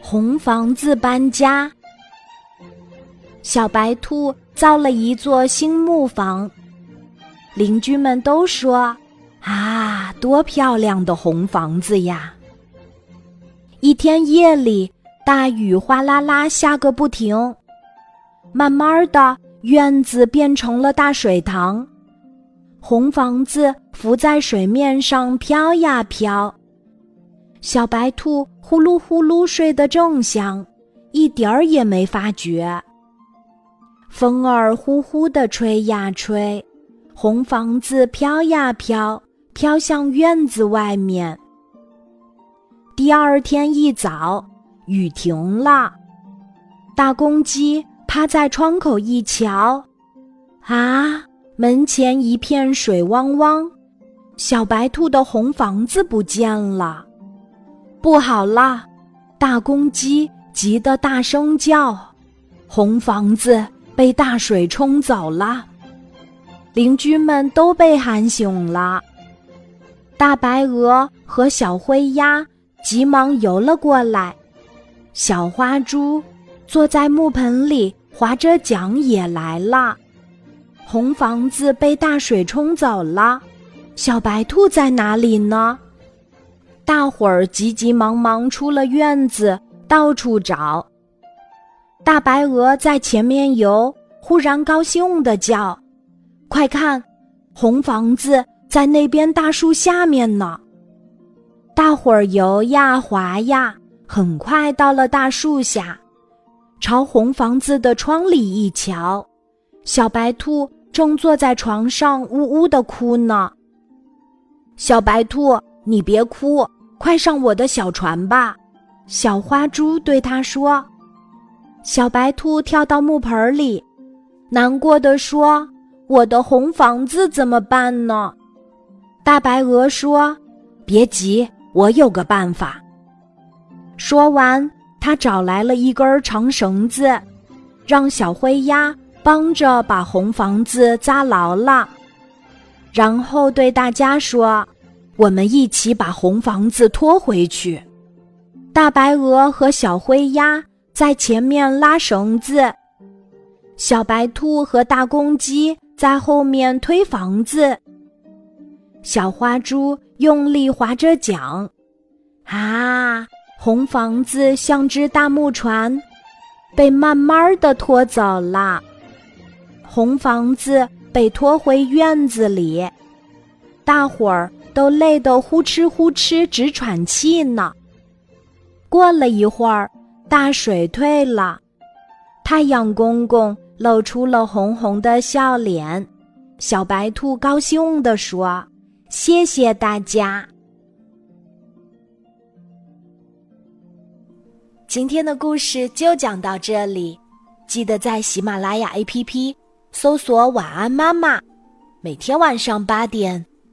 红房子搬家。小白兔造了一座新木房，邻居们都说：“啊，多漂亮的红房子呀！”一天夜里，大雨哗啦啦下个不停，慢慢的，院子变成了大水塘，红房子浮在水面上飘呀飘。小白兔呼噜呼噜睡得正香，一点儿也没发觉。风儿呼呼地吹呀吹，红房子飘呀飘，飘向院子外面。第二天一早，雨停了，大公鸡趴在窗口一瞧，啊，门前一片水汪汪，小白兔的红房子不见了。不好啦！大公鸡急得大声叫：“红房子被大水冲走了！”邻居们都被喊醒了。大白鹅和小灰鸭急忙游了过来，小花猪坐在木盆里划着桨也来了。红房子被大水冲走了，小白兔在哪里呢？大伙儿急急忙忙出了院子，到处找。大白鹅在前面游，忽然高兴地叫：“快看，红房子在那边大树下面呢！”大伙儿游呀滑呀，很快到了大树下，朝红房子的窗里一瞧，小白兔正坐在床上呜呜地哭呢。小白兔，你别哭。快上我的小船吧！小花猪对他说。小白兔跳到木盆里，难过的说：“我的红房子怎么办呢？”大白鹅说：“别急，我有个办法。”说完，他找来了一根长绳子，让小灰鸭帮着把红房子扎牢了，然后对大家说。我们一起把红房子拖回去。大白鹅和小灰鸭在前面拉绳子，小白兔和大公鸡在后面推房子。小花猪用力划着桨，啊，红房子像只大木船，被慢慢的拖走了。红房子被拖回院子里，大伙儿。都累得呼哧呼哧直喘气呢。过了一会儿，大水退了，太阳公公露出了红红的笑脸。小白兔高兴地说：“谢谢大家。”今天的故事就讲到这里，记得在喜马拉雅 APP 搜索“晚安妈妈”，每天晚上八点。